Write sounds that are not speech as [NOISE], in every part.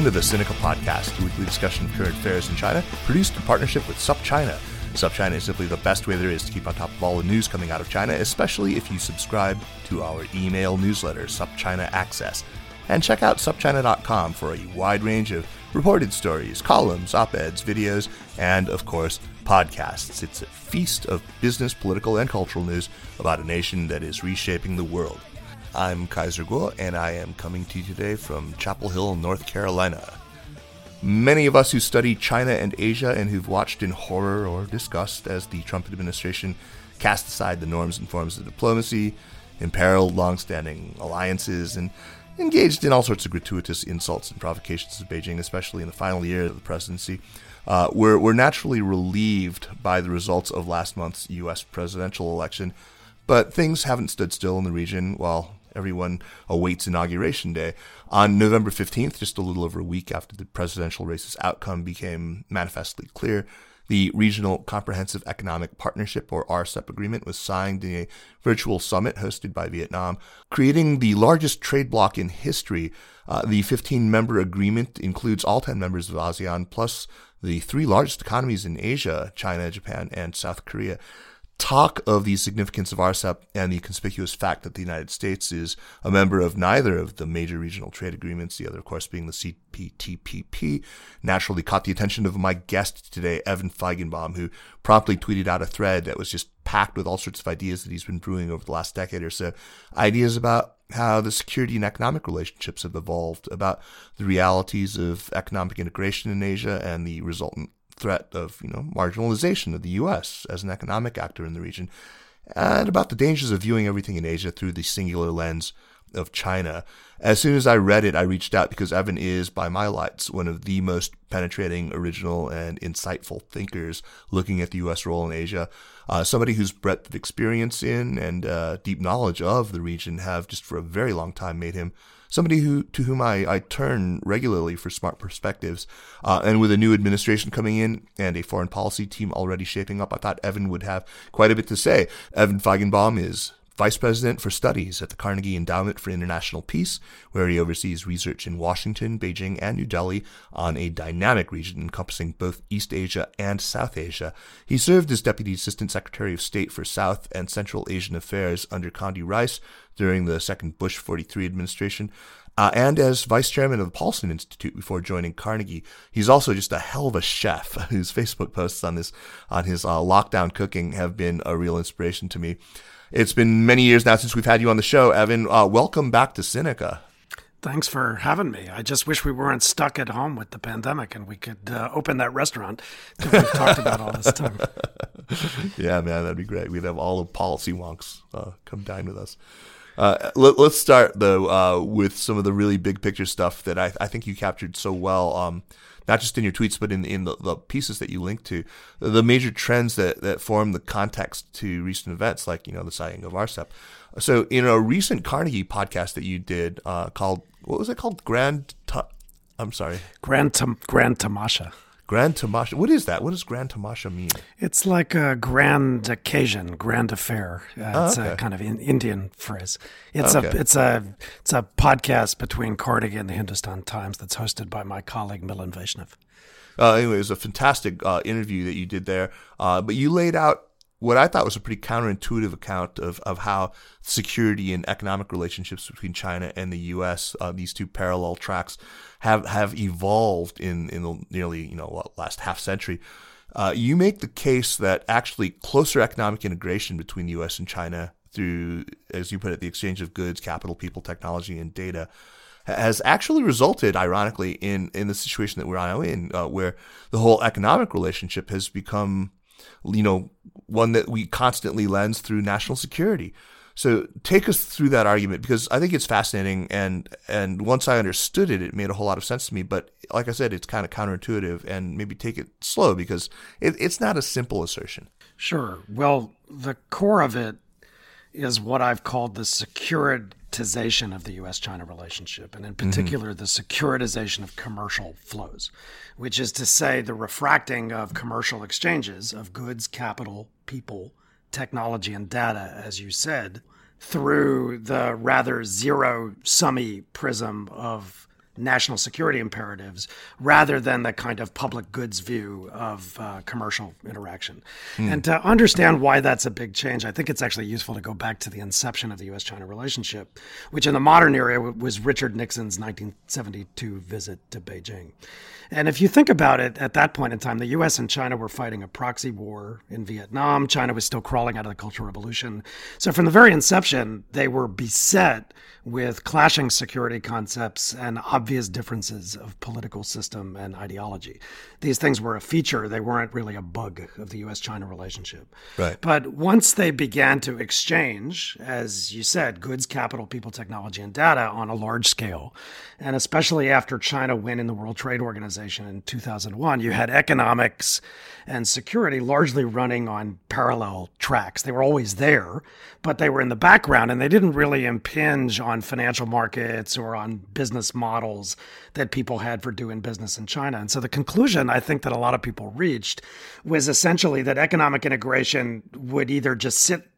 Welcome to the Sinica Podcast, a weekly discussion of current affairs in China, produced in partnership with SupChina. SupChina is simply the best way there is to keep on top of all the news coming out of China, especially if you subscribe to our email newsletter, SupChina Access. And check out supchina.com for a wide range of reported stories, columns, op eds, videos, and, of course, podcasts. It's a feast of business, political, and cultural news about a nation that is reshaping the world. I'm Kaiser Kuo, and I am coming to you today from Chapel Hill, North Carolina. Many of us who study China and Asia and who've watched in horror or disgust as the Trump administration cast aside the norms and forms of diplomacy, imperiled long-standing alliances, and engaged in all sorts of gratuitous insults and provocations of Beijing, especially in the final year of the presidency, uh, we're, we're naturally relieved by the results of last month's U.S. presidential election. But things haven't stood still in the region while everyone awaits Inauguration Day. On November 15th, just a little over a week after the presidential race's outcome became manifestly clear, the Regional Comprehensive Economic Partnership, or RCEP agreement, was signed in a virtual summit hosted by Vietnam, creating the largest trade bloc in history. Uh, the 15 member agreement includes all 10 members of ASEAN, plus the three largest economies in Asia China, Japan, and South Korea talk of the significance of RCEP and the conspicuous fact that the United States is a member of neither of the major regional trade agreements, the other, of course, being the CPTPP, naturally caught the attention of my guest today, Evan Feigenbaum, who promptly tweeted out a thread that was just packed with all sorts of ideas that he's been brewing over the last decade or so. Ideas about how the security and economic relationships have evolved, about the realities of economic integration in Asia and the resultant threat of you know marginalization of the U.S. as an economic actor in the region, and about the dangers of viewing everything in Asia through the singular lens of China. As soon as I read it, I reached out because Evan is, by my lights, one of the most penetrating, original, and insightful thinkers looking at the U.S. role in Asia. Uh, somebody whose breadth of experience in and uh, deep knowledge of the region have just for a very long time made him somebody who to whom I, I turn regularly for smart perspectives. Uh, and with a new administration coming in and a foreign policy team already shaping up, I thought Evan would have quite a bit to say. Evan Feigenbaum is Vice President for Studies at the Carnegie Endowment for International Peace, where he oversees research in Washington, Beijing, and New Delhi on a dynamic region encompassing both East Asia and South Asia. He served as Deputy Assistant Secretary of State for South and Central Asian Affairs under Condi Rice during the second Bush 43 administration. Uh, and as vice chairman of the Paulson Institute before joining Carnegie. He's also just a hell of a chef [LAUGHS] whose Facebook posts on this on his uh, lockdown cooking have been a real inspiration to me. It's been many years now since we've had you on the show, Evan. Uh, welcome back to Sinica. Thanks for having me. I just wish we weren't stuck at home with the pandemic and we could uh, open that restaurant that we've talked about all this time. [LAUGHS] yeah, man, that'd be great. We'd have all the policy wonks uh, come dine with us. Uh, let, us start though uh, with some of the really big picture stuff that I, I think you captured so well. Um, not just in your tweets, but in in the, the pieces that you link to, the major trends that that form the context to recent events, like you know the signing of RCEP. So in a recent Carnegie podcast that you did uh, called what was it called? Grand. I'm sorry. Grand Tam- Grand Tamasha. Grand Tamasha. What is that? What does Grand Tamasha mean? It's like a grand occasion, grand affair. Uh, Oh, it's okay. a kind of in, Indian phrase. It's Okay. a it's a it's a podcast between Carnegie and the Hindustan Times that's hosted by my colleague Milan Vaishnav. Uh, anyway, it was a fantastic uh, interview that you did there. Uh, but you laid out what I thought was a pretty counterintuitive account of, of how security and economic relationships between China and the U.S. Uh, these two parallel tracks have have evolved in in the nearly you know last half century. Uh, you make the case that actually closer economic integration between the U.S. and China through, as you put it, the exchange of goods, capital, people, technology, and data has actually resulted, ironically, in in the situation that we're now in, uh, where the whole economic relationship has become, you know, one that we constantly lens through national security. So take us through that argument because I think it's fascinating, and and once I understood it, it made a whole lot of sense to me. But like I said, it's kind of counterintuitive, and maybe take it slow because it, it's not a simple assertion. Sure. Well, the core of it is what I've called the securitization of the US China relationship, and in mm-hmm. particular, the securitization of commercial flows, which is to say, the refracting of commercial exchanges of goods, capital, people, technology, and data, as you said, through the rather zero summy prism of national security imperatives rather than the kind of public goods view of uh, commercial interaction. And to understand why that's a big change, I think it's actually useful to go back to the inception of the US China relationship, which in the modern era was Richard Nixon's 1972 visit to Beijing. And if you think about it, at that point in time, the US and China were fighting a proxy war in Vietnam. China was still crawling out of the Cultural Revolution. So from the very inception, they were beset with clashing security concepts and obvious differences of political system and ideology. These things were a feature, they weren't really a bug of the US China relationship. Right. But once they began to exchange, as you said, goods, capital, people, technology, and data on a large scale, and especially after China went in the World Trade Organization in 2001, you had economics and security largely running on parallel tracks. They were always there, but they were in the background and they didn't really impinge on financial markets or on business models that people had for doing business in China. And so the conclusion I think that a lot of people reached was essentially that economic integration would either just sit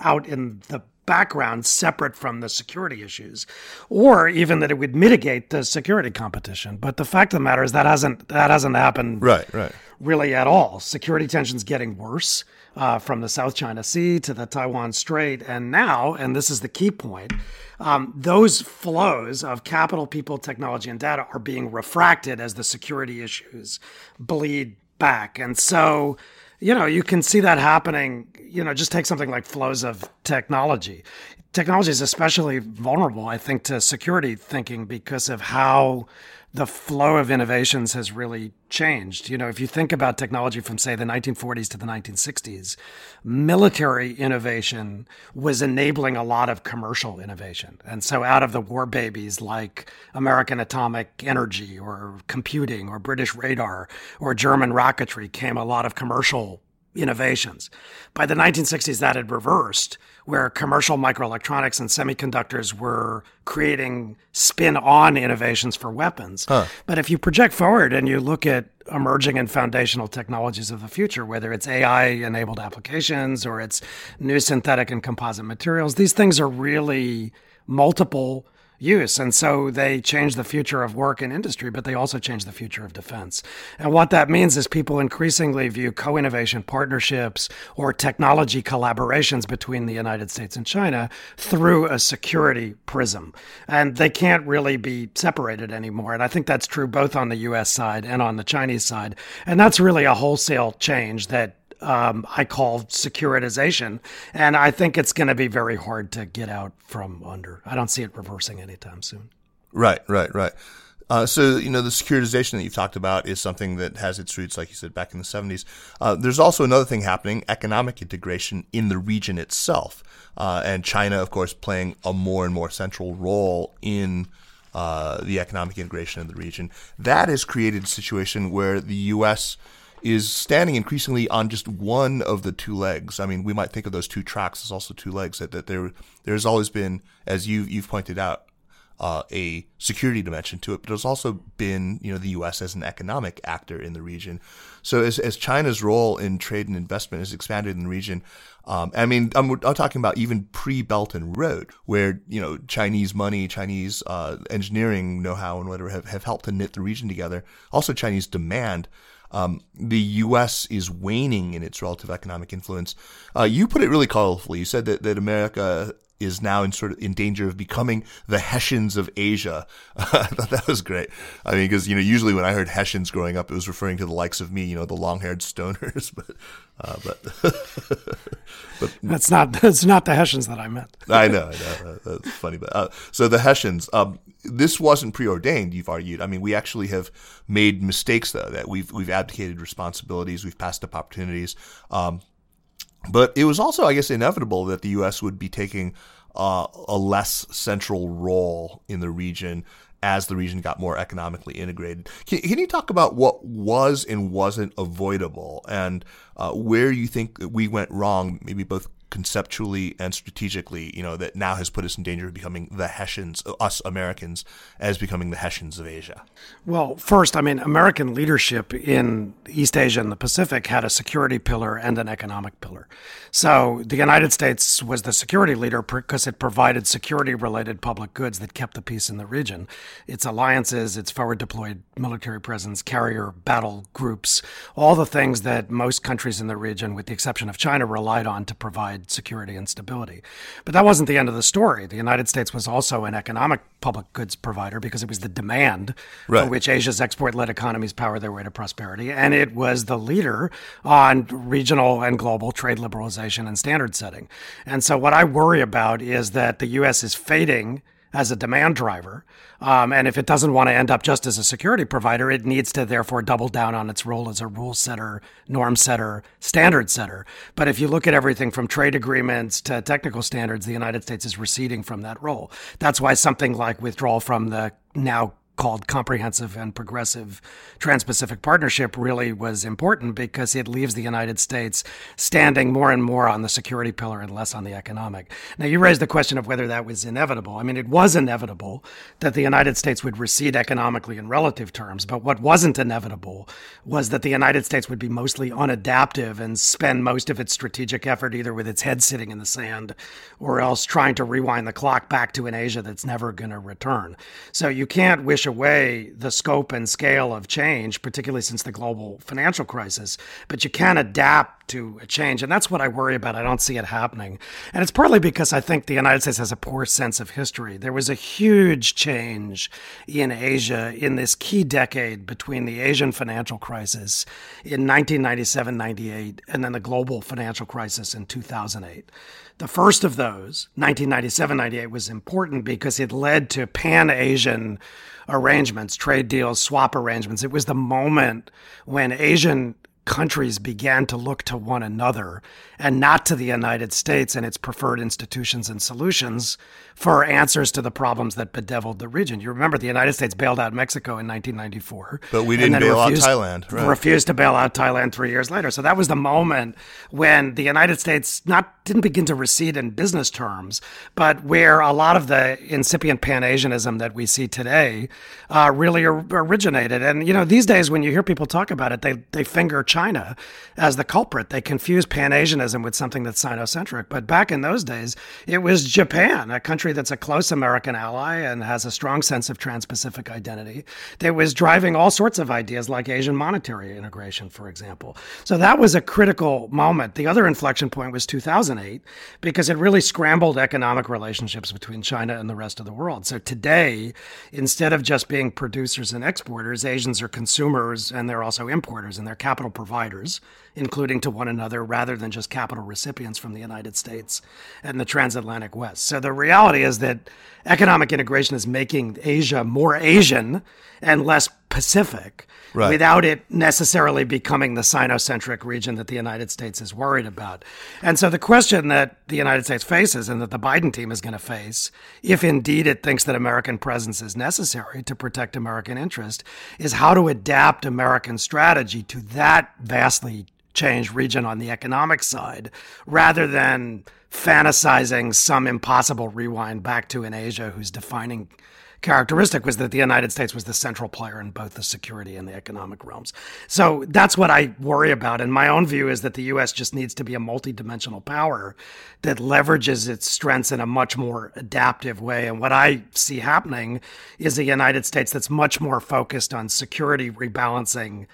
out in the background separate from the security issues or even that it would mitigate the security competition but the fact of the matter is that hasn't that hasn't happened Right, right. really at all. Security tensions getting worse uh, from the South China Sea to the Taiwan Strait, and now, and this is the key point, um, those flows of capital, people, technology, and data are being refracted as the security issues bleed back, and so. You know, you can see that happening. You know, just take something like flows of technology. Technology is especially vulnerable, I think, to security thinking because of how the flow of innovations has really changed. You know, if you think about technology from, say, the 1940s to the 1960s, military innovation was enabling a lot of commercial innovation. And so out of the war babies like American atomic energy or computing or British radar or German rocketry came a lot of commercial innovations. By the 1960s, that had reversed, where commercial microelectronics and semiconductors were creating spin on innovations for weapons. But if you project forward and you look at emerging and foundational technologies of the future, whether it's AI enabled applications or it's new synthetic and composite materials, these things are really multiple use. And so they change the future of work and industry, but they also change the future of defense. And what that means is people increasingly view co innovation partnerships or technology collaborations between the United States and China through a security prism. And they can't really be separated anymore. And I think that's true both on the US side and on the Chinese side. And that's really a wholesale change that um, I call securitization. And I think it's going to be very hard to get out from under. I don't see it reversing anytime soon. Right, right, right. Uh, so, you know, the securitization that you've talked about is something that has its roots, like you said, back in the 70s. Uh, there's also another thing happening economic integration in the region itself. Uh, and China, of course, playing a more and more central role in uh, the economic integration of the region. That has created a situation where the U.S. is standing increasingly on just one of the two legs. I mean, we might think of those two tracks as also two legs. That, that there, there's always been, as you you've pointed out, uh, a security dimension to it, but there's also been, you know, the U.S. as an economic actor in the region. So as, as China's role in trade and investment has expanded in the region, um, I mean, I'm, I'm, talking about even pre-Belt and Road, where you know Chinese money, Chinese uh, engineering know-how, and whatever have, have helped to knit the region together. Also, Chinese demand. Um, the U.S. is waning in its relative economic influence. Uh, you put it really colorfully. You said that, that America is now in sort of in danger of becoming the Hessians of Asia. [LAUGHS] I thought that was great. I mean, because you know, usually when I heard Hessians growing up, it was referring to the likes of me, you know, the long-haired stoners. [LAUGHS] But, uh, but, [LAUGHS] but that's not that's not the Hessians that I meant. I know, I know. That's funny. But uh, so the Hessians, um, this wasn't preordained. You've argued. I mean, we actually have made mistakes though. That we've we've abdicated responsibilities, we've passed up opportunities. Um, but it was also, I guess, inevitable that the U.S. would be taking uh, a less central role in the region as the region got more economically integrated. Can, can you talk about what was and wasn't avoidable and uh, where you think we went wrong, maybe both conceptually and strategically, you know, that now has put us in danger of becoming the Hessians, uh, us Americans, as becoming the Hessians of Asia? Well, first, I mean, American leadership in East Asia and the Pacific had a security pillar and an economic pillar. So the United States was the security leader because it provided security related public goods that kept the peace in the region. Its alliances, its forward deployed military presence, carrier battle groups, all the things that most countries in the region, with the exception of China, relied on to provide provide security and stability. But that wasn't the end of the story. The United States was also an economic public goods provider because it was the demand right. for which Asia's export led economies power their way to prosperity. And it was the leader on regional and global trade liberalization and standard setting. And so, what I worry about is that the U.S. is fading as a demand driver. Um, and if it doesn't want to end up just as a security provider, it needs to therefore double down on its role as a rule setter, norm setter, standard setter. But if you look at everything from trade agreements to technical standards, the United States is receding from that role. That's why something like withdrawal from the now called Comprehensive and Progressive Trans Pacific Partnership really was important because it leaves the United States standing more and more on the security pillar and less on the economic. Now, you raised the question of whether that was inevitable. I mean, it was inevitable that the United States would recede economically in relative terms, but what wasn't inevitable was that the United States would be mostly unadaptive and spend most of its strategic effort either with its head sitting in the sand or else trying to rewind the clock back to an Asia that's never going to return. So you can't wish away the scope and scale of change, particularly since the global financial crisis, but you can adapt to a change. And that's what I worry about. I don't see it happening. And it's partly because I think the United States has a poor sense of history. There was a huge change in Asia in this key decade between the Asian financial crisis in 1997 98 and then the global financial crisis in 2008. The first of those, 1997 98, was important because it led to pan Asian arrangements, trade deals, swap arrangements. It was the moment when Asian countries began to look to one another and not to the United States and its preferred institutions and solutions for answers to the problems that bedeviled the region. You remember the United States bailed out Mexico in 1994. But we didn't bail refused, out Thailand. Right. Refused to bail out Thailand three years later. So that was the moment when the United States not didn't begin to recede in business terms, but where a lot of the incipient Pan-Asianism that we see today uh, really originated. And, you know, these days when you hear people talk about it, they, they finger China as the culprit. They confuse Pan-Asianism with something that's Sinocentric. But back in those days, it was Japan, a country that's a close American ally and has a strong sense of trans Pacific identity that was driving all sorts of ideas like Asian monetary integration, for example. So that was a critical moment. The other inflection point was 2008 because it really scrambled economic relationships between China and the rest of the world. So today, instead of just being producers and exporters, Asians are consumers and they're also importers and they're capital providers including to one another, rather than just capital recipients from the United States and the transatlantic West. So the reality is that economic integration is making Asia more Asian and less Pacific. Right. Without it necessarily becoming the Sinocentric region that the United States is worried about. And so the question that the United States faces and that the Biden team is going to face, if indeed it thinks that American presence is necessary to protect American interest, is how to adapt American strategy to that vastly changed region on the economic side rather than fantasizing some impossible rewind back to an Asia whose defining characteristic was that the United States was the central player in both the security and the economic realms. So that's what I worry about. And my own view is that the U.S. just needs to be a multidimensional power that leverages its strengths in a much more adaptive way. And what I see happening is a United States that's much more focused on security rebalancing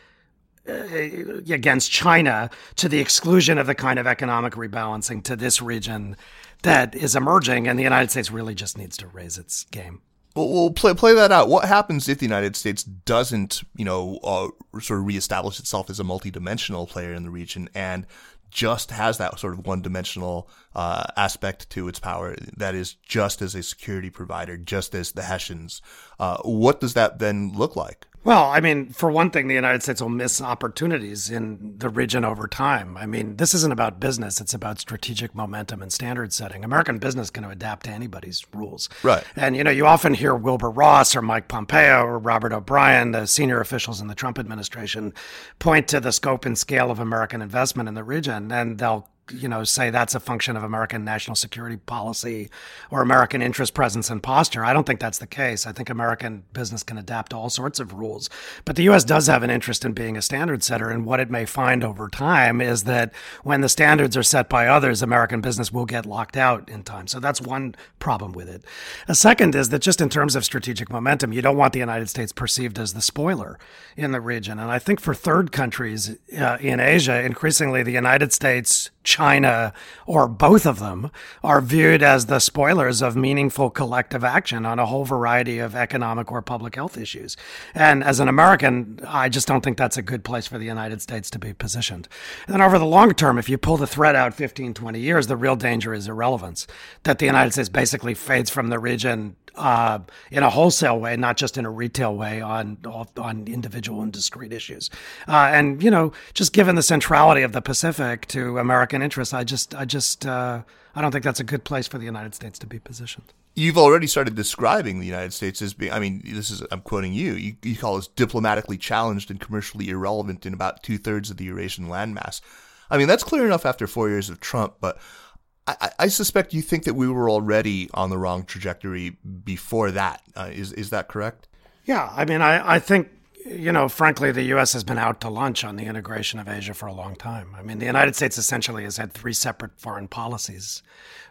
uh, against China to the exclusion of the kind of economic rebalancing to this region that is emerging, and the United States really just needs to raise its game. Well, we'll play play that out. What happens if the United States doesn't, you know, uh, sort of reestablish itself as a multidimensional player in the region and just has that sort of one-dimensional uh, aspect to its power that is just as a security provider, just as the Hessians. Uh, what does that then look like? Well, I mean, for one thing, the United States will miss opportunities in the region over time. I mean, this isn't about business, it's about strategic momentum and standard setting. American business can adapt to anybody's rules. Right. And, you know, you often hear Wilbur Ross or Mike Pompeo or Robert O'Brien, the senior officials in the Trump administration, point to the scope and scale of American investment in the region, and they'll you know, say that's a function of American national security policy or American interest, presence, and posture. I don't think that's the case. I think American business can adapt to all sorts of rules. But the U.S. does have an interest in being a standard setter. And what it may find over time is that when the standards are set by others, American business will get locked out in time. So that's one problem with it. A second is that just in terms of strategic momentum, you don't want the United States perceived as the spoiler in the region. And I think for third countries uh, in Asia, increasingly the United States China or both of them are viewed as the spoilers of meaningful collective action on a whole variety of economic or public health issues. And as an American, I just don't think that's a good place for the United States to be positioned. And then over the long term, if you pull the thread out 15, 20 years, the real danger is irrelevance, that the United States basically fades from the region uh, in a wholesale way, not just in a retail way on on individual and discrete issues. Uh, and you know, just given the centrality of the Pacific to American interests, I just I just uh, I don't think that's a good place for the United States to be positioned. You've already started describing the United States as being, I mean, this is, I'm quoting you, you, you call us diplomatically challenged and commercially irrelevant in about two thirds of the Eurasian landmass. I mean, that's clear enough after four years of Trump, but I, I, suspect you think that we were already on the wrong trajectory before that. Uh, is is that correct? Yeah, I mean, I, I think you know, frankly, the U.S. has been out to lunch on the integration of Asia for a long time. I mean, the United States essentially has had three separate foreign policies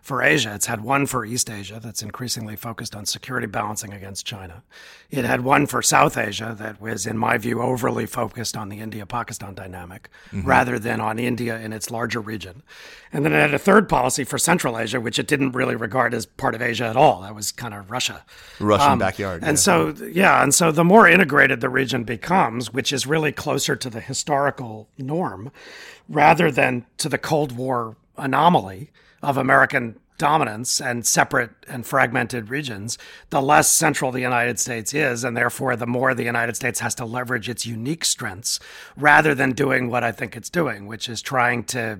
for Asia. It's had one for East Asia that's increasingly focused on security balancing against China. It had one for South Asia that was, in my view, overly focused on the India Pakistan dynamic mm-hmm. rather than on India in its larger region. And then it had a third policy for Central Asia, which it didn't really regard as part of Asia at all. That was kind of Russia. Russian um, backyard. And yeah. so, yeah. And so the more integrated the region becomes, which is really closer to the historical norm rather than to the Cold War anomaly of American dominance and separate and fragmented regions, the less central the United States is, and therefore the more the United States has to leverage its unique strengths rather than doing what I think it's doing, which is trying to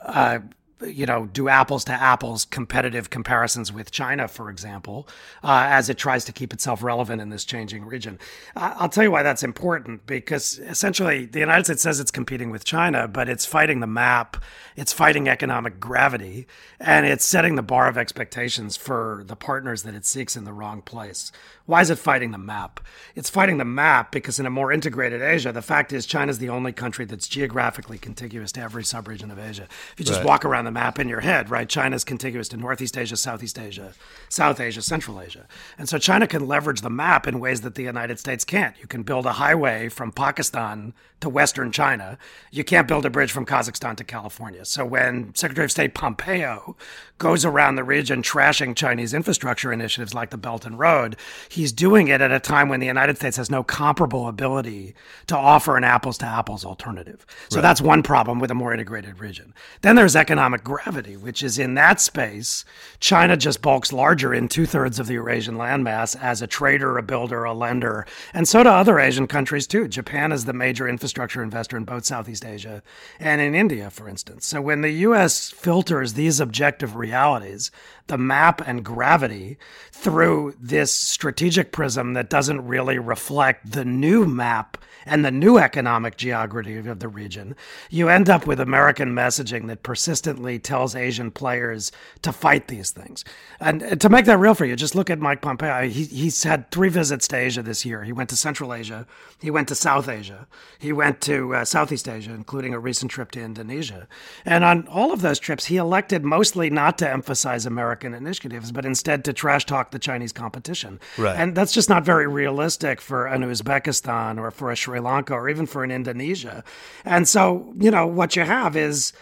uh, you know, do apples to apples competitive comparisons with China, for example, uh, as it tries to keep itself relevant in this changing region. I'll tell you why that's important because essentially the United States says it's competing with China, but it's fighting the map, it's fighting economic gravity, and it's setting the bar of expectations for the partners that it seeks in the wrong place. Why is it fighting the map? It's fighting the map because in a more integrated Asia, the fact is China is the only country that's geographically contiguous to every subregion of Asia. If you just right. walk around the map in your head, right? China's contiguous to Northeast Asia, Southeast Asia, South Asia, Central Asia. And so China can leverage the map in ways that the United States can't. You can build a highway from Pakistan to Western China. You can't build a bridge from Kazakhstan to California. So when Secretary of State Pompeo goes around the region trashing Chinese infrastructure initiatives like the Belt and Road, he's doing it at a time when the United States has no comparable ability to offer an apples to apples alternative. So right. that's one problem with a more integrated region. Then there's economic gravity, which is in that space, China just bulks larger in two thirds of the Eurasian landmass as a trader, a builder, a lender, and so do other Asian countries too. Japan is the major infrastructure investor in both Southeast Asia and in India, for instance. So when the U.S. filters these objective realities, the map and gravity through this strategic prism that doesn't really reflect the new map and the new economic geography of the region, you end up with American messaging that persistently tells Asian players to fight these things. And to make that real for you, just look at Mike Pompeo. He, he's had three visits to Asia this year. He went to Central Asia, he went to South Asia, he went to uh, Southeast Asia, including a recent trip to Indonesia. And on all of those trips, he elected mostly not to emphasize American initiatives, but instead to trash talk the Chinese competition. Right. And that's just not very realistic for an Uzbekistan or for a Sri Lanka or even for an Indonesia. And so, you know, what you have is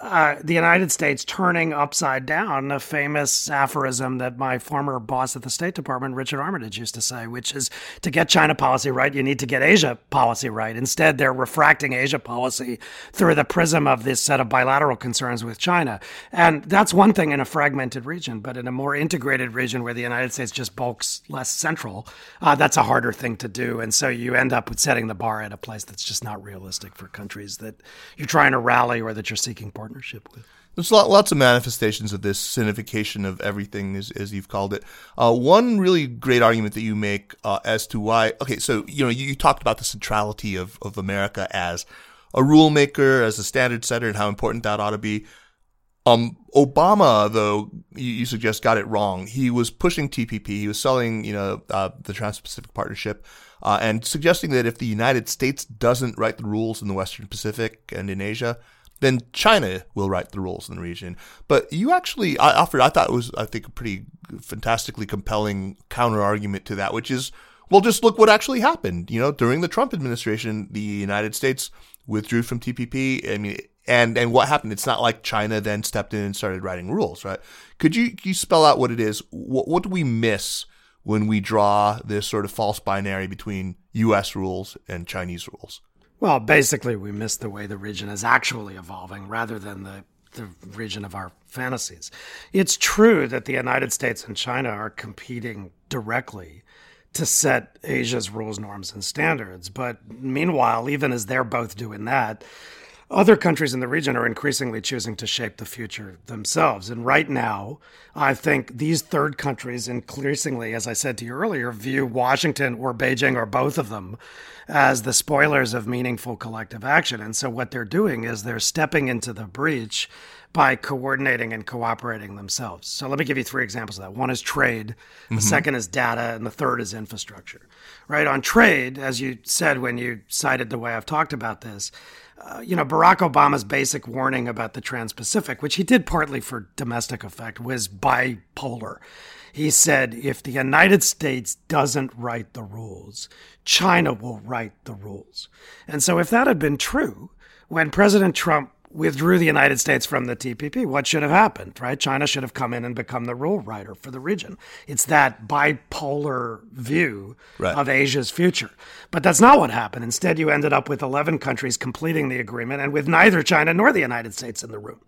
uh, the United States turning upside down a famous aphorism that my former boss at the State Department, Richard Armitage, used to say, which is to get China policy right, you need to get Asia policy right. Instead, they're refracting Asia policy through the prism of this set of bilateral concerns with China. And that's one thing in a fragmented region, but in a more integrated region where the United States just bulks less central, uh, that's a harder thing to do. And so you end up with setting the bar at a place that's just not realistic for countries that you're trying to rally or that you're seeking partnership partnership with. There's lots of manifestations of this sinification of everything, as, as you've called it. Uh, one really great argument that you make uh, as to why, okay, so, you know, you, you, talked about the centrality of, of America as a rule maker, as a standard setter, and how important that ought to be. Um, Obama, though, you, you, suggest got it wrong. He was pushing TPP. He was selling, you know, uh, the Trans-Pacific Partnership, uh, and suggesting that if the United States doesn't write the rules in the Western Pacific and in Asia, then China will write the rules in the region. But you actually, I offered, I thought it was, I think, a pretty fantastically compelling counter argument to that, which is, well, just look what actually happened. You know, during the Trump administration, the United States withdrew from TPP. I mean, and and what happened? It's not like China then stepped in and started writing rules, right? Could you could you spell out what it is? What what do we miss when we draw this sort of false binary between U.S. rules and Chinese rules? Well, basically, we miss the way the region is actually evolving rather than the, the region of our fantasies. It's true that the United States and China are competing directly to set Asia's rules, norms, and standards. But meanwhile, even as they're both doing that, other countries in the region are increasingly choosing to shape the future themselves. And right now, I think these third countries increasingly, as I said to you earlier, view Washington or Beijing or both of them as the spoilers of meaningful collective action. And so what they're doing is they're stepping into the breach by coordinating and cooperating themselves. So let me give you three examples of that. One is trade, the mm-hmm. second is data, and the third is infrastructure. Right on trade, as you said when you cited the way I've talked about this, uh, you know, Barack Obama's basic warning about the Trans Pacific, which he did partly for domestic effect, was bipolar. He said, if the United States doesn't write the rules, China will write the rules. And so, if that had been true, when President Trump withdrew the United States from the TPP, what should have happened, right? China should have come in and become the rule writer for the region. It's that bipolar view right. of Asia's future. But that's not what happened. Instead, you ended up with 11 countries completing the agreement and with neither China nor the United States in the room.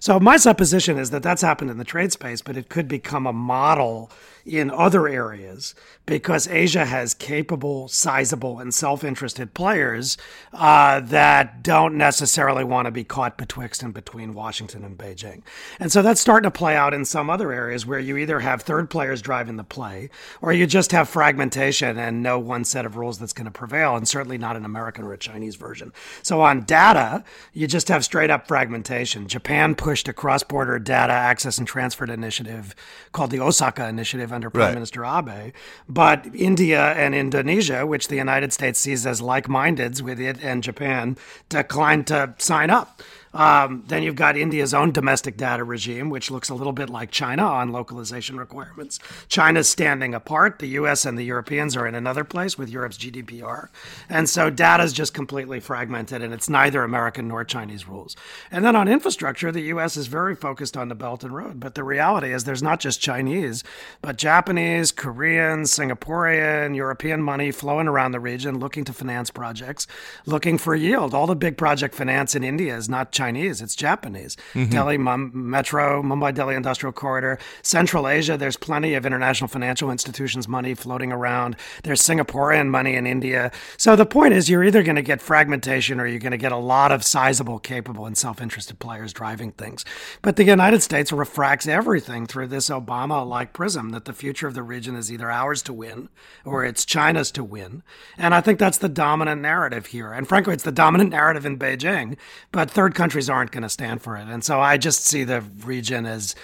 So my supposition is that that's happened in the trade space, but it could become a model in other areas because Asia has capable, sizable, and self interested players uh, that don't necessarily want to be caught betwixt and between Washington and Beijing. And so that's starting to play out in some other areas where you either have third players driving the play or you just have fragmentation and no one set of rules that's going to prevail, and certainly not an American or a Chinese version. So on data, you just have straight up fragmentation. Japan pushed a cross border data access and transfer initiative called the Osaka Initiative under Prime right. Minister Abe. But India and Indonesia, which the United States sees as like mindeds with it and Japan, declined to sign up. Um, then you've got India's own domestic data regime, which looks a little bit like China on localization requirements. China's standing apart. The US and the Europeans are in another place with Europe's GDPR. And so data is just completely fragmented, and it's neither American nor Chinese rules. And then on infrastructure, the US is very focused on the Belt and Road. But the reality is there's not just Chinese, but Japanese, Korean, Singaporean, European money flowing around the region looking to finance projects, looking for yield. All the big project finance in India is not Chinese Chinese, it's Japanese. Mm-hmm. Delhi Mum- Metro, Mumbai Delhi Industrial Corridor, Central Asia, there's plenty of international financial institutions money floating around. There's Singaporean money in India. So the point is, you're either going to get fragmentation or you're going to get a lot of sizable, capable, and self interested players driving things. But the United States refracts everything through this Obama like prism that the future of the region is either ours to win or it's China's to win. And I think that's the dominant narrative here. And frankly, it's the dominant narrative in Beijing. But third country countries aren't going to stand for it. And so I just see the region as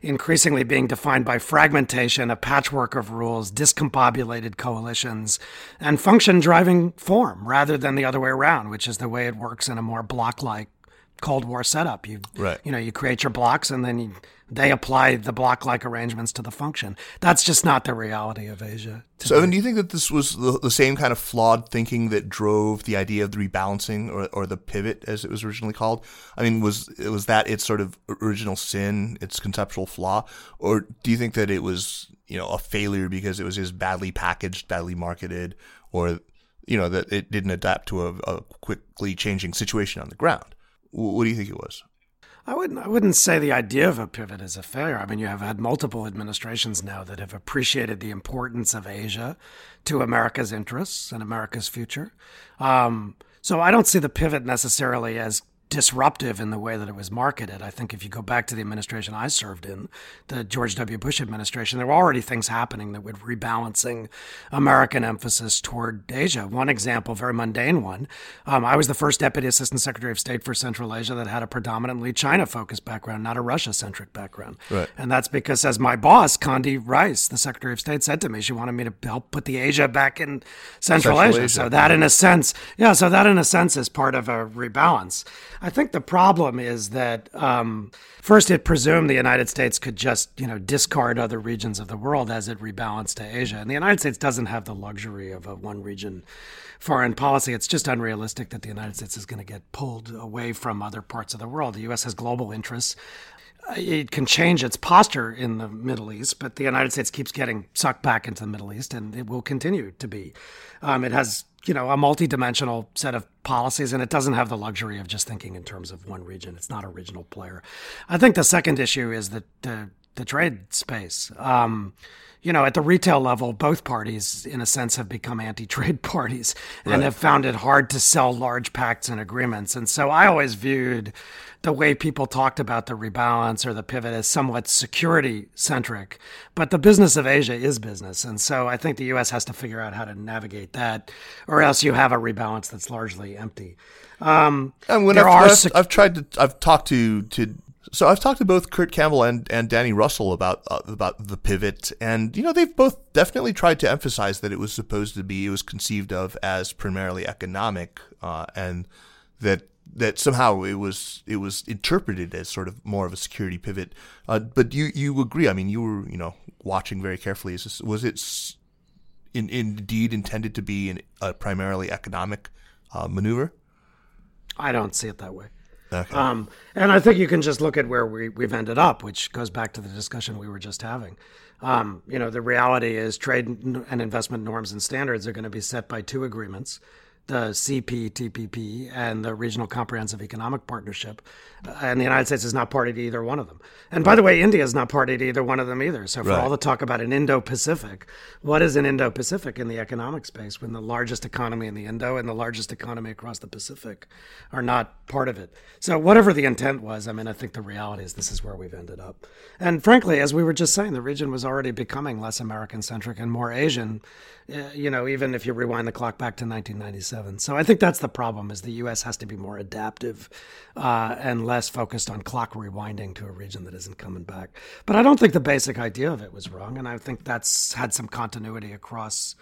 increasingly being defined by fragmentation, a patchwork of rules, discombobulated coalitions, and function driving form rather than the other way around, which is the way it works in a more block like Cold War setup. You right. you know you create your blocks and then you, they apply the block like arrangements to the function. That's just not the reality of Asia. So, Evan, do you think that this was the, the, same kind of flawed thinking that drove the idea of the rebalancing or, or the pivot, as it was originally called? I mean, was was that its sort of original sin, its conceptual flaw, or do you think that it was you know a failure because it was just badly packaged, badly marketed, or you know that it didn't adapt to a, a quickly changing situation on the ground? What do you think it was? I wouldn't. I wouldn't say the idea of a pivot is a failure. I mean, you have had multiple administrations now that have appreciated the importance of Asia to America's interests and America's future. Um, so I don't see the pivot necessarily as disruptive in the way that it was marketed. I think if you go back to the administration I served in, the George W. Bush administration, there were already things happening that were rebalancing American emphasis toward Asia. One example, very mundane one, um, I was the first Deputy Assistant Secretary of State for Central Asia that had a predominantly China focused background, not a Russia centric background. Right. And that's because, as my boss, Condi Rice, the Secretary of State, said to me, she wanted me to help put the Asia back in Central, Central Asia. Asia. So that, in a sense, yeah, so that, in a sense, is part of a rebalance. I think the problem is that um, first it presumed the United States could just you know discard other regions of the world as it rebalanced to Asia, and the United States doesn't have the luxury of a one region foreign policy. It's just unrealistic that the United States is going to get pulled away from other parts of the world. The U.S. has global interests. It can change its posture in the Middle East, but the United States keeps getting sucked back into the Middle East, and it will continue to be. Um, it has you know a multi-dimensional set of policies and it doesn't have the luxury of just thinking in terms of one region. It's not a regional player. I think the second issue is that the, the trade space. Um, you know, at the retail level, both parties, in a sense, have become anti trade [LAUGHS] parties and Right. have found it hard to sell large pacts and agreements. And so I always viewed the way people talked about the rebalance or the pivot as somewhat security centric. But the business of Asia is business. And so I think the U.S. has to figure out how to navigate that, or else you have a rebalance that's largely empty. Um, And when there I've, are I've tried to, I've talked to to. So I've talked to both Kurt Campbell and, and Danny Russel about uh, about the pivot, and you know they've both definitely tried to emphasize that it was supposed to be, it was conceived of as primarily economic, uh, and that that somehow it was it was interpreted as sort of more of a security pivot. Uh, but you you agree? I mean, you were you know watching very carefully. Is this, was it in, indeed intended to be an, a primarily economic uh, maneuver? I don't see it that way. Okay. Um, and I think you can just look at where we, we've ended up, which goes back to the discussion we were just having. Um, you know, the reality is trade and investment norms and standards are going to be set by two agreements the CPTPP and the Regional Comprehensive Economic Partnership. Uh, And the United States is not party to either one of them. And by the way, India is not party to either one of them either. So for Right. all the talk about an Indo Pacific, what is an Indo Pacific in the economic space when the largest economy in the Indo and the largest economy across the Pacific are not part of it? So whatever the intent was, I mean, I think the reality is this is where we've ended up. And frankly, as we were just saying, the region was already becoming less American centric and more Asian. You know, even if you rewind the clock back to 1997. So I think that's the problem: is the U.S. has to be more adaptive uh, and less focused on clock rewinding to a region that isn't coming back. But I don't think the basic idea of it was wrong, and I think that's had some continuity across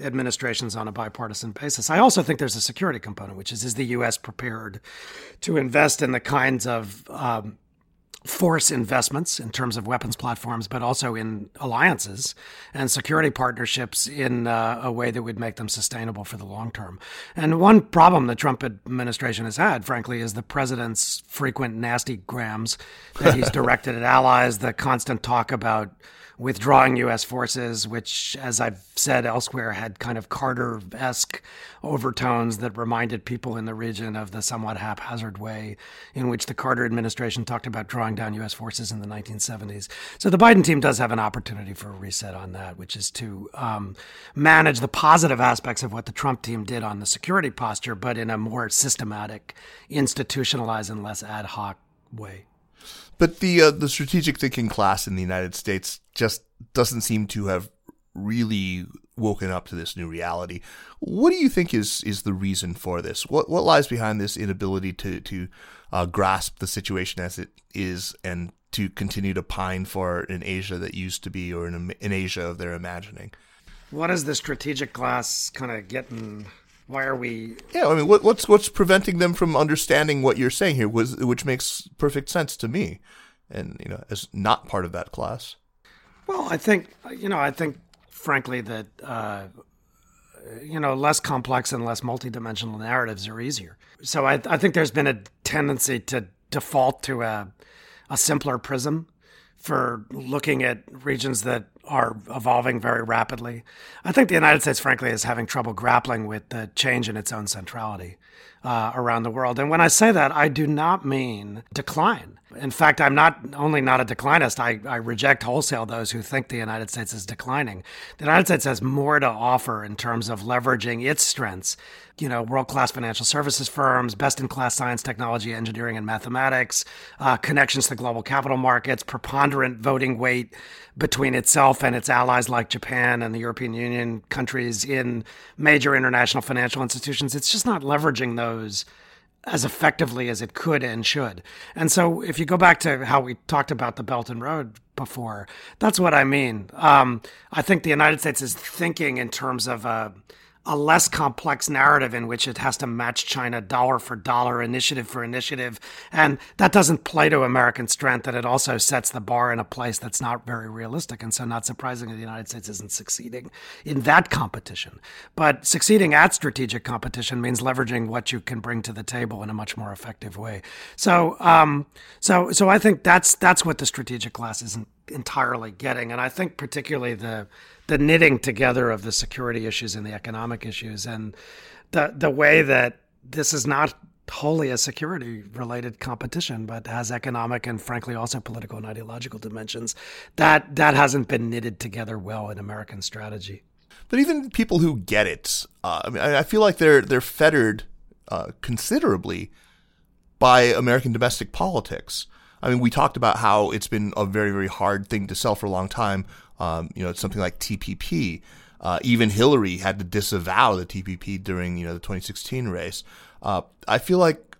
administrations on a bipartisan basis. I also think there's a security component, which is: is the U.S. prepared to invest in the kinds of um, force investments in terms of weapons platforms, but also in alliances and security partnerships in uh, a way that would make them sustainable for the long term. And one problem the Trump administration has had, frankly, is the president's frequent nasty grams that he's [LAUGHS] directed at allies, the constant talk about withdrawing U.S. forces, which, as I've said elsewhere, had kind of Carter esque overtones that reminded people in the region of the somewhat haphazard way in which the Carter administration talked about drawing down U.S. forces in the 1970s. So the Biden team does have an opportunity for a reset on that, which is to um, manage the positive aspects of what the Trump team did on the security posture, but in a more systematic, institutionalized, and less ad hoc way. But the uh, the strategic thinking class in the United States just doesn't seem to have really woken up to this new reality. What do you think is is the reason for this? What what lies behind this inability to to uh, grasp the situation as it is and to continue to pine for an Asia that used to be or an, an Asia of their imagining? What is the strategic class kind of getting? Why are we? Yeah, I mean, what, what's what's preventing them from understanding what you're saying here? Was which makes perfect sense to me, and you know, as not part of that class. Well, I think you know, I think frankly that uh, you know less complex and less multidimensional narratives are easier. So I, I think there's been a tendency to default to a a simpler prism for looking at regions that are evolving very rapidly. I think the United States, frankly, is having trouble grappling with the change in its own centrality uh, around the world. And when I say that, I do not mean decline. In fact, I'm not only not a declinist, I, I reject wholesale those who think the United States is declining. The United States has more to offer in terms of leveraging its strengths you know, world class financial services firms, best in class science, technology, engineering, and mathematics, uh, connections to global capital markets, preponderant voting weight between itself and its allies like Japan and the European Union countries in major international financial institutions. It's just not leveraging those as effectively as it could and should. And so, if you go back to how we talked about the Belt and Road before, that's what I mean. Um, I think the United States is thinking in terms of a a less complex narrative in which it has to match China dollar for dollar, initiative for initiative. And that doesn't play to American strength. And it also sets the bar in a place that's not very realistic. And so, not surprisingly, the United States isn't succeeding in that competition. But succeeding at strategic competition means leveraging what you can bring to the table in a much more effective way. So, um, so, so I think that's that's what the strategic class isn't entirely getting. And I think particularly the the knitting together of the security issues and the economic issues and the the way that this is not wholly a security related competition but has economic and frankly also political and ideological dimensions that that hasn't been knitted together well in American strategy but even people who get it uh, I mean I feel like they're they're fettered uh, considerably by American domestic politics I mean, we talked about how it's been a very, very hard thing to sell for a long time. Um, you know, something like TPP. Uh, even Hillary had to disavow the TPP during you know the 2016 race. Uh, I feel like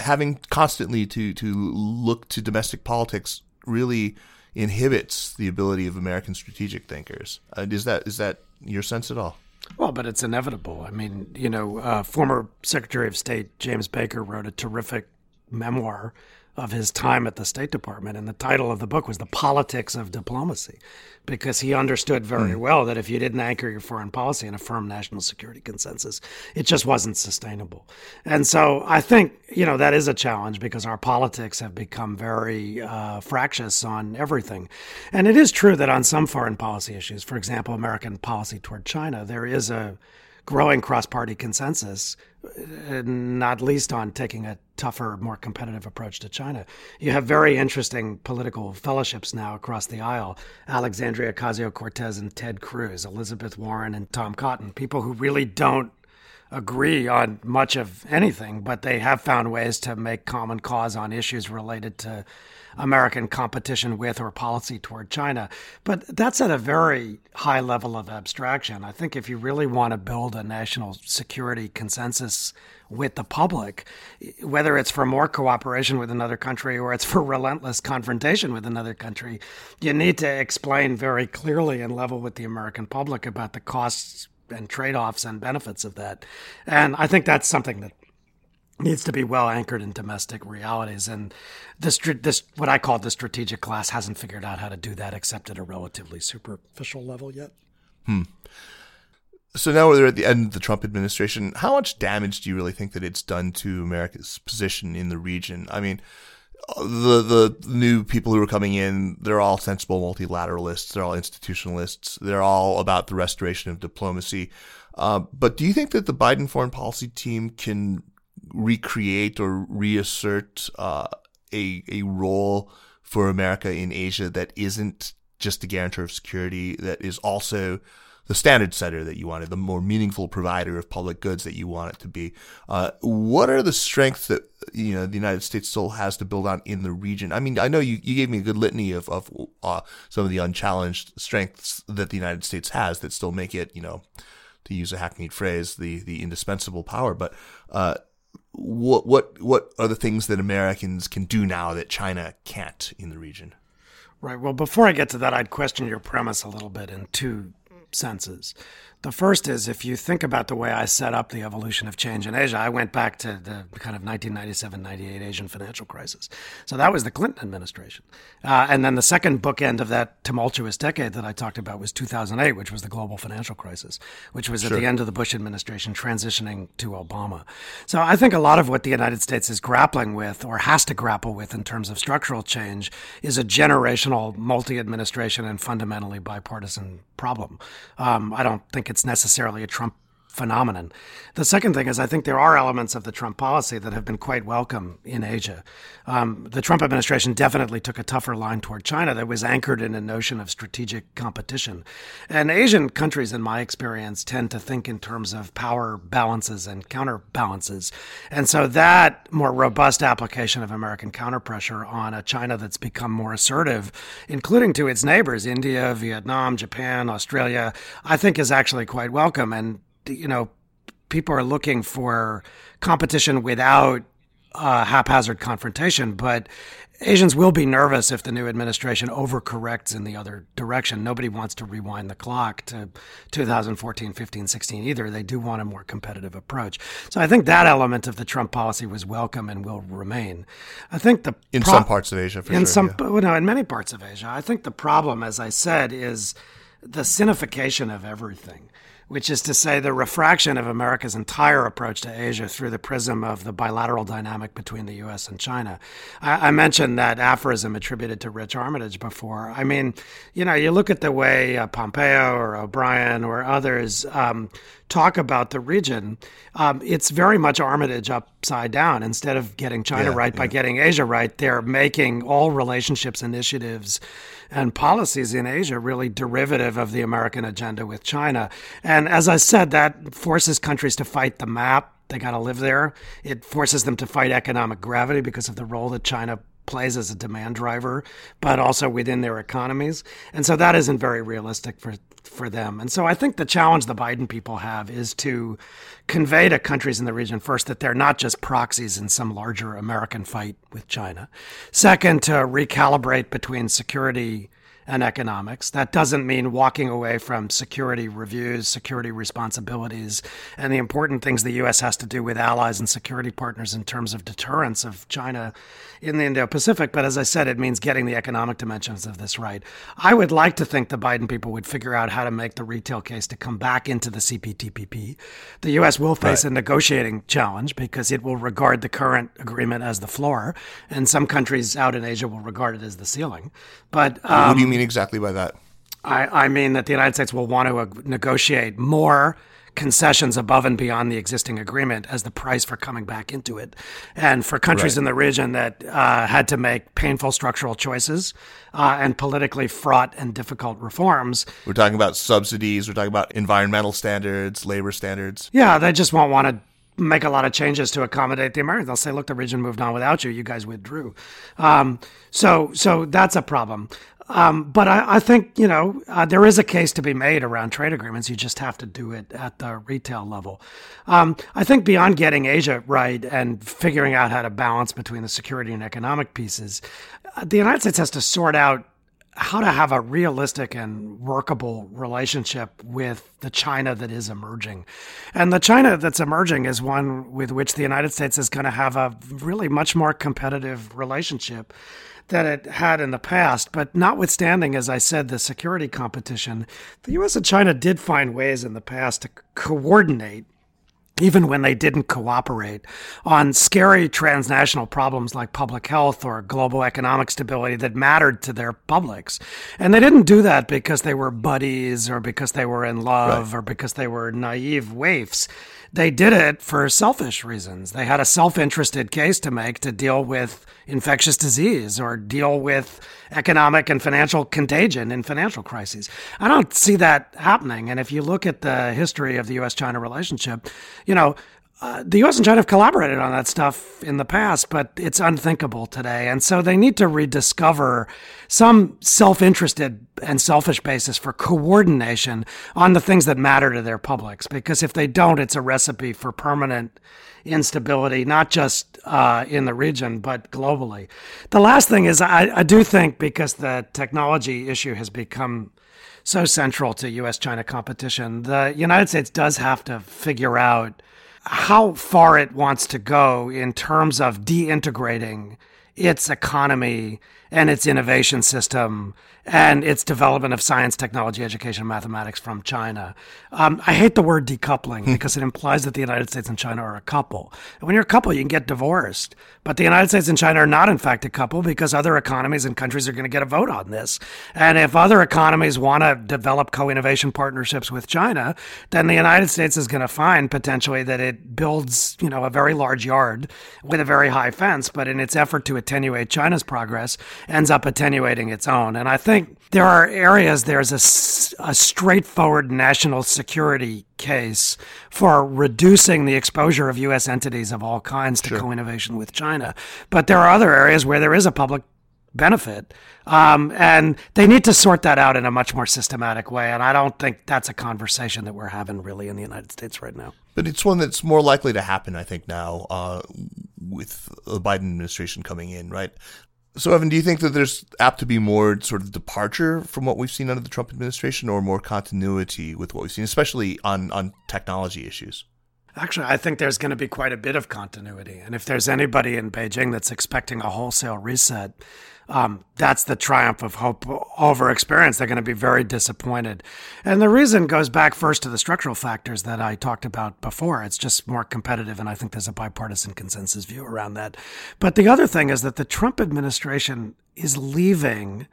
having constantly to to look to domestic politics really inhibits the ability of American strategic thinkers. Uh, is that is that your sense at all? Well, but it's inevitable. I mean, you know, uh, former Secretary of State James Baker wrote a terrific memoir of his time at the State Department. And the title of the book was The Politics of Diplomacy, because he understood very mm. well that if you didn't anchor your foreign policy in a firm national security consensus, it just wasn't sustainable. And so I think, you know, that is a challenge because our politics have become very uh, fractious on everything. And it is true that on some foreign policy issues, for example, American policy toward China, there is a growing cross party consensus, uh, not least on taking a tougher, more competitive approach to China. You have very interesting political fellowships now across the aisle Alexandria Ocasio Cortez and Ted Cruz, Elizabeth Warren and Tom Cotton, people who really don't agree on much of anything, but they have found ways to make common cause on issues related to American competition with or policy toward China. But that's at a very high level of abstraction. I think if you really want to build a national security consensus with the public, whether it's for more cooperation with another country or it's for relentless confrontation with another country, you need to explain very clearly and level with the American public about the costs and trade offs and benefits of that. And I think that's something that needs to be well anchored in domestic realities. And this, this, what I call the strategic class, hasn't figured out how to do that except at a relatively superficial level yet. Hmm. So now we're at the end of the Trump administration. How much damage do you really think that it's done to America's position in the region? I mean, the the new people who are coming in, they're all sensible multilateralists. They're all institutionalists. They're all about the restoration of diplomacy. Uh, but do you think that the Biden foreign policy team can recreate or reassert uh, a a role for America in Asia that isn't just a guarantor of security, that is also the standard setter that you wanted, the more meaningful provider of public goods that you want it to be. Uh, what are the strengths that you know the United States still has to build on in the region? I mean, I know you, you gave me a good litany of of uh, some of the unchallenged strengths that the United States has that still make it, you know, to use a hackneyed phrase, the the indispensable power. But uh, what what what are the things that Americans can do now that China can't in the region? Right. Well, before I get to that, I'd question your premise a little bit in two senses. The first is if you think about the way I set up the evolution of change in Asia, I went back to the kind of 1997 98 Asian financial crisis. So that was the Clinton administration. Uh, and then the second bookend of that tumultuous decade that I talked about was 2008, which was the global financial crisis, which was sure. at the end of the Bush administration transitioning to Obama. So I think a lot of what the United States is grappling with or has to grapple with in terms of structural change is a generational multi administration and fundamentally bipartisan problem. Um, I don't think it's necessarily a Trump phenomenon. The second thing is, I think there are elements of the Trump policy that have been quite welcome in Asia. Um, the Trump administration definitely took a tougher line toward China that was anchored in a notion of strategic competition. And Asian countries, in my experience, tend to think in terms of power balances and counterbalances. And so that more robust application of American counterpressure on a China that's become more assertive, including to its neighbors, India, Vietnam, Japan, Australia, I think is actually quite welcome. And you know, people are looking for competition without uh, haphazard confrontation, but Asians will be nervous if the new administration overcorrects in the other direction. Nobody wants to rewind the clock to 2014, 15, 16 either. They do want a more competitive approach. So I think that element of the Trump policy was welcome and will remain. I think the in pro- some parts of Asia, in sure, some, yeah. well, no, in many parts of Asia. I think the problem, as I said, is the sinification of everything which is to say the refraction of America's entire approach to Asia through the prism of the bilateral dynamic between the U.S. and China. I, I, mentioned that aphorism attributed to Rich Armitage before. I mean, you know, you look at the way uh, Pompeo or O'Brien or others um, talk about the region, um, it's very much Armitage upside down. Instead of getting China yeah, right yeah. by getting Asia right, they're making all relationships initiatives and policies in Asia really derivative of the American agenda with China. And as I said, that forces countries to fight the map. They got to live there. It forces them to fight economic gravity because of the role that China plays as a demand driver, but also within their economies. And so that isn't very realistic for for them. And so I think the challenge the Biden people have is to convey to countries in the region first that they're not just proxies in some larger American fight with China. Second, to recalibrate between security and economics. That doesn't mean walking away from security reviews, security responsibilities, and the important things the U.S. has to do with allies and security partners in terms of deterrence of China in the Indo Pacific. But as I said, it means getting the economic dimensions of this right. I would like to think the Biden people would figure out how to make the retail case to come back into the CPTPP. The U.S. will face right. a negotiating challenge because it will regard the current agreement as the floor, and some countries out in Asia will regard it as the ceiling. But um, what do you um, mean exactly by that? I, I mean that the United States will want to uh, negotiate more concessions above and beyond the existing agreement as the price for coming back into it. And for countries right. in the region that uh, had to make painful structural choices uh, and politically fraught and difficult reforms. We're talking about subsidies, we're talking about environmental standards, labor standards. Yeah, they just won't want to make a lot of changes to accommodate the Americans. They'll say, "Look, the region moved on without you. You guys withdrew." Um, so, so that's a problem. Um, but I, I, think you know uh, there is a case to be made around trade agreements. You just have to do it at the retail level. Um, I think beyond getting Asia right and figuring out how to balance between the security and economic pieces, uh, the United States has to sort out how to have a realistic and workable relationship with the China that is emerging. And the China that's emerging is one with which the United States is going to have a really much more competitive relationship that it had in the past. But notwithstanding, as I said, the security competition, the US and China did find ways in the past to coordinate even when they didn't cooperate on scary transnational problems like public health or global economic stability that mattered to their publics. And they didn't do that because they were buddies or because they were in love right. or because they were naive waifs. They did it for selfish reasons. They had a self interested case to make to deal with infectious disease or deal with economic and financial contagion in financial crises. I don't see that happening. And if you look at the history of the US China relationship, you know, uh, the U.S. and China have collaborated on that stuff in the past, but it's unthinkable today. And so they need to rediscover some self interested and selfish basis for coordination on the things that matter to their publics. Because if they don't, it's a recipe for permanent instability, not just uh, in the region, but globally. The last thing is, I, I do think because the technology issue has become so central to U.S. China competition, the United States does have to figure out how far it wants to go in terms of deintegrating its economy and its innovation system and its development of science, technology, education, and mathematics from China. Um, I hate the word decoupling hmm. because it implies that the United States and China are a couple. And when you're a couple, you can get divorced. But the United States and China are not, in fact, a couple because other economies and countries are going to get a vote on this. And if other economies want to develop co innovation partnerships with China, then the United States is going to find potentially that it builds, you know, a very large yard with a very high fence, but in its effort to attenuate China's progress, ends up attenuating its own. And I think there are areas there's a, a straightforward national security case for reducing the exposure of U.S. entities of all kinds to sure. co innovation with China. But there are other areas where there is a public benefit. Um, and they need to sort that out in a much more systematic way. And I don't think that's a conversation that we're having really in the United States right now. But it's one that's more likely to happen, I think, now uh, with the Biden administration coming in, right? So, Evan, do you think that there's apt to be more sort of departure from what we've seen under the Trump administration, or more continuity with what we've seen, especially on on technology issues? Actually, I think there's going to be quite a bit of continuity. And if there's anybody in Beijing that's expecting a wholesale reset, um, that's the triumph of hope over experience. They're going to be very disappointed. And the reason goes back first to the structural factors that I talked about before. It's just more competitive, and I think there's a bipartisan consensus view around that. But the other thing is that the Trump administration is leaving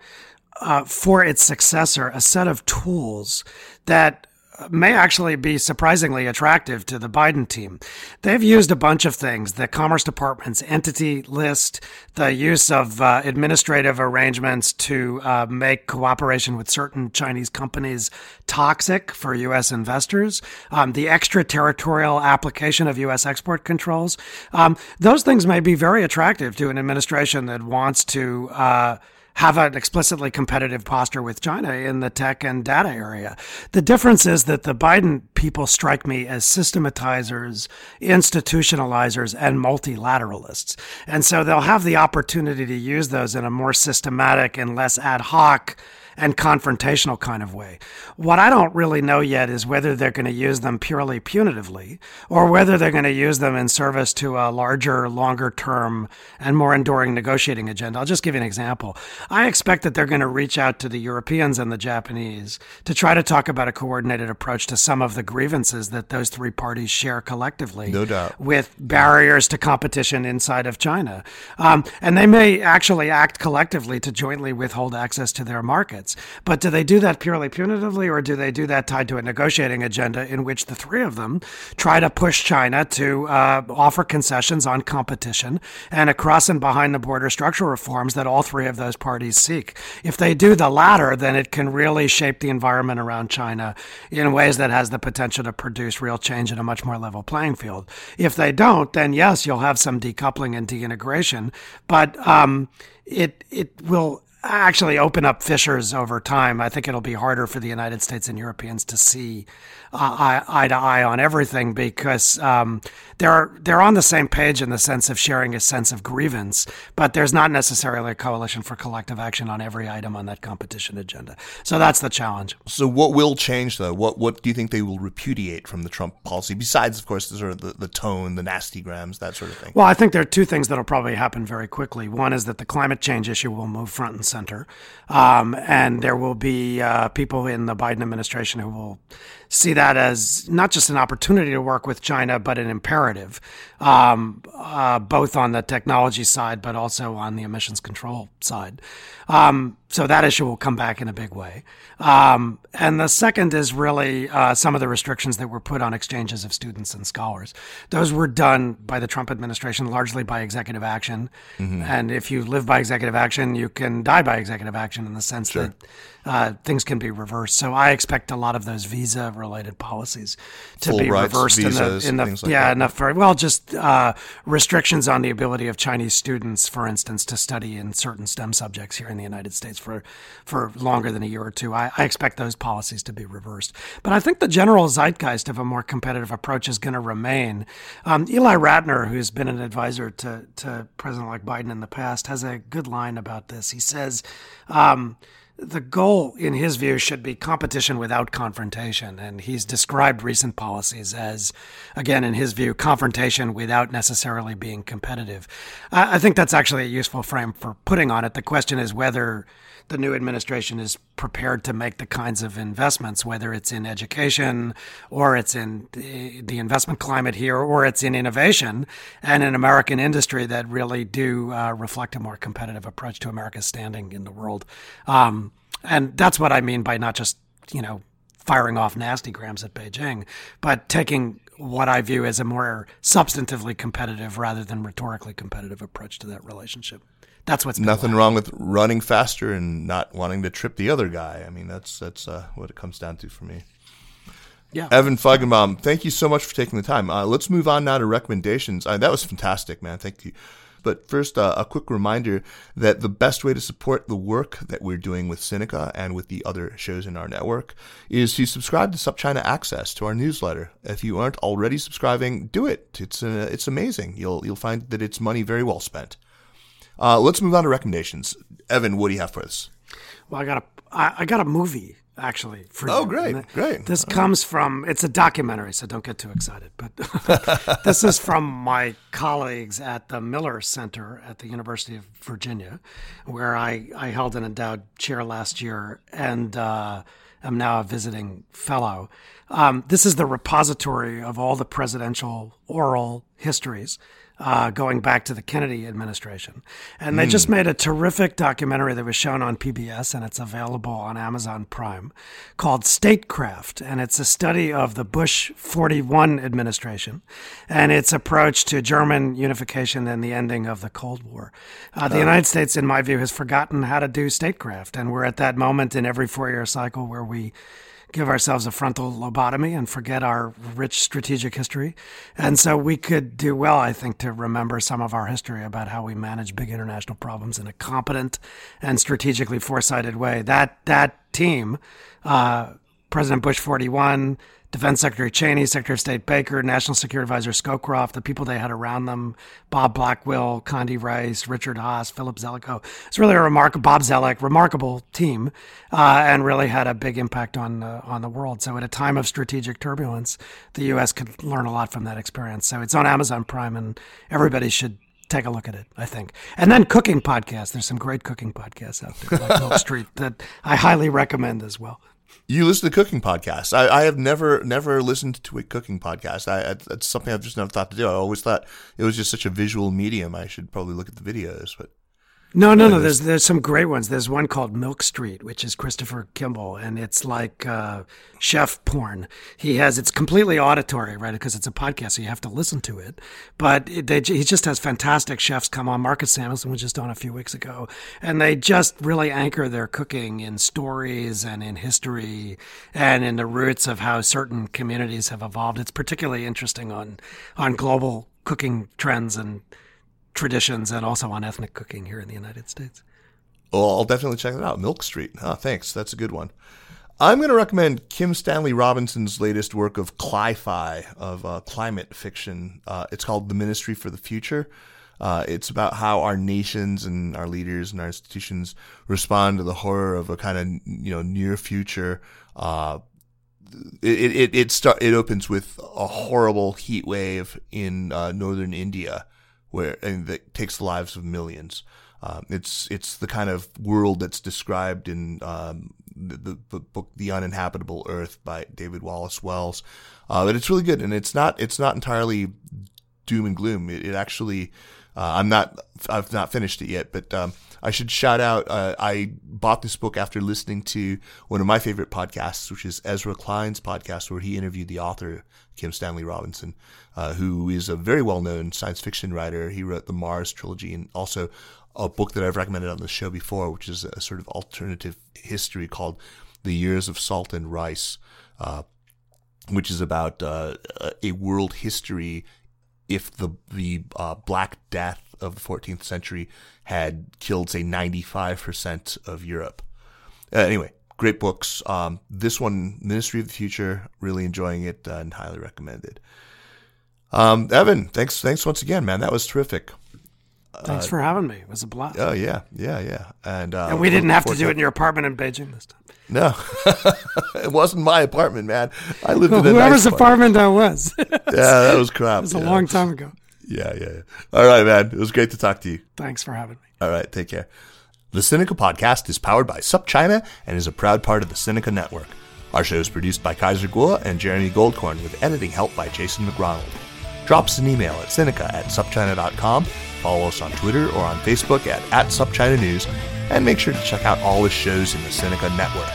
uh, for its successor a set of tools that may actually be surprisingly attractive to the Biden team. They've used a bunch of things the Commerce Department's entity list, the use of uh, administrative arrangements to uh, make cooperation with certain Chinese companies toxic for U.S. investors, um, the extraterritorial application of U.S. export controls. Um, those things may be very attractive to an administration that wants to. Uh, have an explicitly competitive posture with China in the tech and data area. The difference is that the Biden people strike me as systematizers, institutionalizers, and multilateralists. And so they'll have the opportunity to use those in a more systematic and less ad hoc and confrontational kind of way. What I don't really know yet is whether they're going to use them purely punitively or whether they're going to use them in service to a larger, longer term, and more enduring negotiating agenda. I'll just give you an example. I expect that they're going to reach out to the Europeans and the Japanese to try to talk about a coordinated approach to some of the grievances that those three parties share collectively. No doubt. With barriers to competition inside of China. Um, and they may actually act collectively to jointly withhold access to their market. But do they do that purely punitively, or do they do that tied to a negotiating agenda in which the three of them try to push China to uh, offer concessions on competition and across and behind the border structural reforms that all three of those parties seek? If they do the latter, then it can really shape the environment around China in ways that has the potential to produce real change in a much more level playing field. If they don't, then yes, you'll have some decoupling and deintegration, but um, it it will actually open up fissures over time. I think it'll be harder for the United States and Europeans to see uh, eye, to eye on everything because um, they're they're on the same page in the sense of sharing a sense of grievance, but there's not necessarily a coalition for collective action on every item on that competition agenda. So that's the challenge. So what will change though? What what do you think they will repudiate from the Trump policy besides, of course, the sort of the, the tone, the nasty grams, that sort of thing? Well, I think there are two things that'll probably happen very quickly. One is that the climate change issue will move front and center, um, and there will be uh, people in the Biden administration who will see that as not just an opportunity to work with China, but an imperative, um, uh, both on the technology side, but also on the emissions control side. Um, so that issue will come back in a big way. Um, and the second is really uh, some of the restrictions that were put on exchanges of students and scholars. Those were done by the Trump administration largely by executive action. Mm-hmm. And if you live by executive action, you can die by executive action in the sense sure. that uh, things can be reversed. So I expect a lot of those visa related policies to Full be rights, reversed visas, in the, in the like yeah, that. enough for, well, just uh, restrictions on the ability of Chinese students, for instance, to study in certain STEM subjects here in the United States for, for longer than a year or two. I, I expect those policies to be reversed. But I think the general zeitgeist of a more competitive approach is going to remain. Um, Ely Ratner, who's been an advisor to, to President elect Biden in the past, has a good line about this. He says, um, the goal, in his view, should be competition without confrontation. And he's described recent policies as, again, in his view, confrontation without necessarily being competitive. I, think that's actually a useful frame for putting on it. The question is whether the new administration is prepared to make the kinds of investments, whether it's in education or it's in the investment climate here or it's in innovation and in American industry that really do uh, reflect a more competitive approach to America's standing in the world. Um, and that's what I mean by not just, you know, firing off nasty grams at Beijing, but taking what I view as a more substantively competitive rather than rhetorically competitive approach to that relationship. That's what's Nothing wrong with running faster and not wanting to trip the other guy. I mean, that's that's uh, what it comes down to for me. Yeah. Evan Feigenbaum, thank you so much for taking the time. Uh, let's move on now to recommendations. Uh, that was fantastic, man. Thank you. But first, uh, a quick reminder that the best way to support the work that we're doing with Sinica and with the other shows in our network is to subscribe to SupChina Access to our newsletter. If you aren't already subscribing, do it. It's uh, it's amazing. You'll you'll find that it's money very well spent. Uh, let's move on to recommendations. Evan, what do you have for us? Well, I got a I, I got a movie actually for Oh, you. great, great. This comes from it's a documentary, so don't get too excited. But [LAUGHS] this is from my colleagues at the Miller Center at the University of Virginia, where I I held an endowed chair last year and. Uh, I'm now a visiting fellow. Um, this is the repository of all the presidential oral histories uh, going back to the Kennedy administration. And they just made a terrific documentary that was shown on PBS and it's available on Amazon Prime called Statecraft. And it's a study of the Bush 41 administration and its approach to German unification and the ending of the Cold War. Uh, the United States, in my view, has forgotten how to do statecraft. And we're at that moment in every four year cycle where we give ourselves a frontal lobotomy and forget our rich strategic history. And so we could do well, I think, to remember some of our history about how we manage big international problems in a competent and strategically foresighted way. That that team, uh, President Bush 41, Defense Secretary Cheney, Secretary of State Baker, National Security Advisor Scowcroft, the people they had around them, Bob Blackwill, Condi Rice, Richard Haass, Philip Zelikow. It's really a remarkable, Bob Zoellick, remarkable team, uh, and really had a big impact on uh, on the world. So at a time of strategic turbulence, the U.S. could learn a lot from that experience. So it's on Amazon Prime, and everybody should take a look at it, I think. And then cooking podcasts. There's some great cooking podcasts out there, like Milk [LAUGHS] Street, that I highly recommend as well. You listen to cooking podcasts. I, I have never never listened to a cooking podcast. I, I it's something I've just never thought to do. I always thought it was just such a visual medium. I should probably look at the videos, but No, no, no. There's there's some great ones. There's one called Milk Street, which is Christopher Kimball, and it's like uh, chef porn. He has it's completely auditory, right? Because it's a podcast, so you have to listen to it. But it, they, he just has fantastic chefs come on. Marcus Samuelsson was just on a few weeks ago, and they just really anchor their cooking in stories and in history and in the roots of how certain communities have evolved. It's particularly interesting on on global cooking trends and traditions and also on ethnic cooking here in the United States. well, I'll definitely check that out. Milk Street. Ah, thanks. That's a good one. I'm going to recommend Kim Stanley Robinson's latest work of cli-fi, of uh, climate fiction. Uh, it's called The Ministry for the Future. Uh, it's about how our nations and our leaders and our institutions respond to the horror of a kind of you know near future. Uh, it it it start it opens with a horrible heat wave in uh, northern India, where and that takes the lives of millions. Um, it's it's the kind of world that's described in um, the, the, the book The Uninhabitable Earth by David Wallace Wells. Uh, but it's really good, and it's not it's not entirely doom and gloom. It, it actually, uh, I'm not I've not finished it yet, but um, I should shout out. Uh, I bought this book after listening to one of my favorite podcasts, which is Ezra Klein's podcast, where he interviewed the author Kim Stanley Robinson, uh, who is a very well known science fiction writer. He wrote the Mars trilogy and also a book that I've recommended on the show before, which is a sort of alternative history called The Years of Salt and Rice, uh, which is about uh, a world history if the the uh, Black Death of the 14th century had killed, say, 95% of Europe. Uh, anyway, great books. Um, this one, Ministry of the Future, really enjoying it uh, and highly recommended. Um, Evan, thanks, thanks once again, man. That was terrific. Thanks uh, for having me. It was a blast. Oh yeah, yeah, yeah. And, uh, and we didn't have to do it in your apartment in Beijing this time. No, [LAUGHS] it wasn't my apartment, man. I lived well, in whoever's nice apartment. that was. yeah, that was crap. [LAUGHS] it was a long time ago. Yeah, yeah, yeah. All right, man. It was great to talk to you. Thanks for having me. All right, take care. The Sinica Podcast is powered by SupChina and is a proud part of the Sinica Network. Our show is produced by Kaiser Kuo and Jeremy Goldkorn with editing help by Jason McRonald. Drop us an email at Sinica at supchina.com, follow us on Twitter or on Facebook at, at SupChina News, and make sure to check out all the shows in the Sinica Network.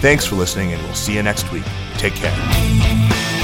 Thanks for listening, and we'll see you next week. Take care.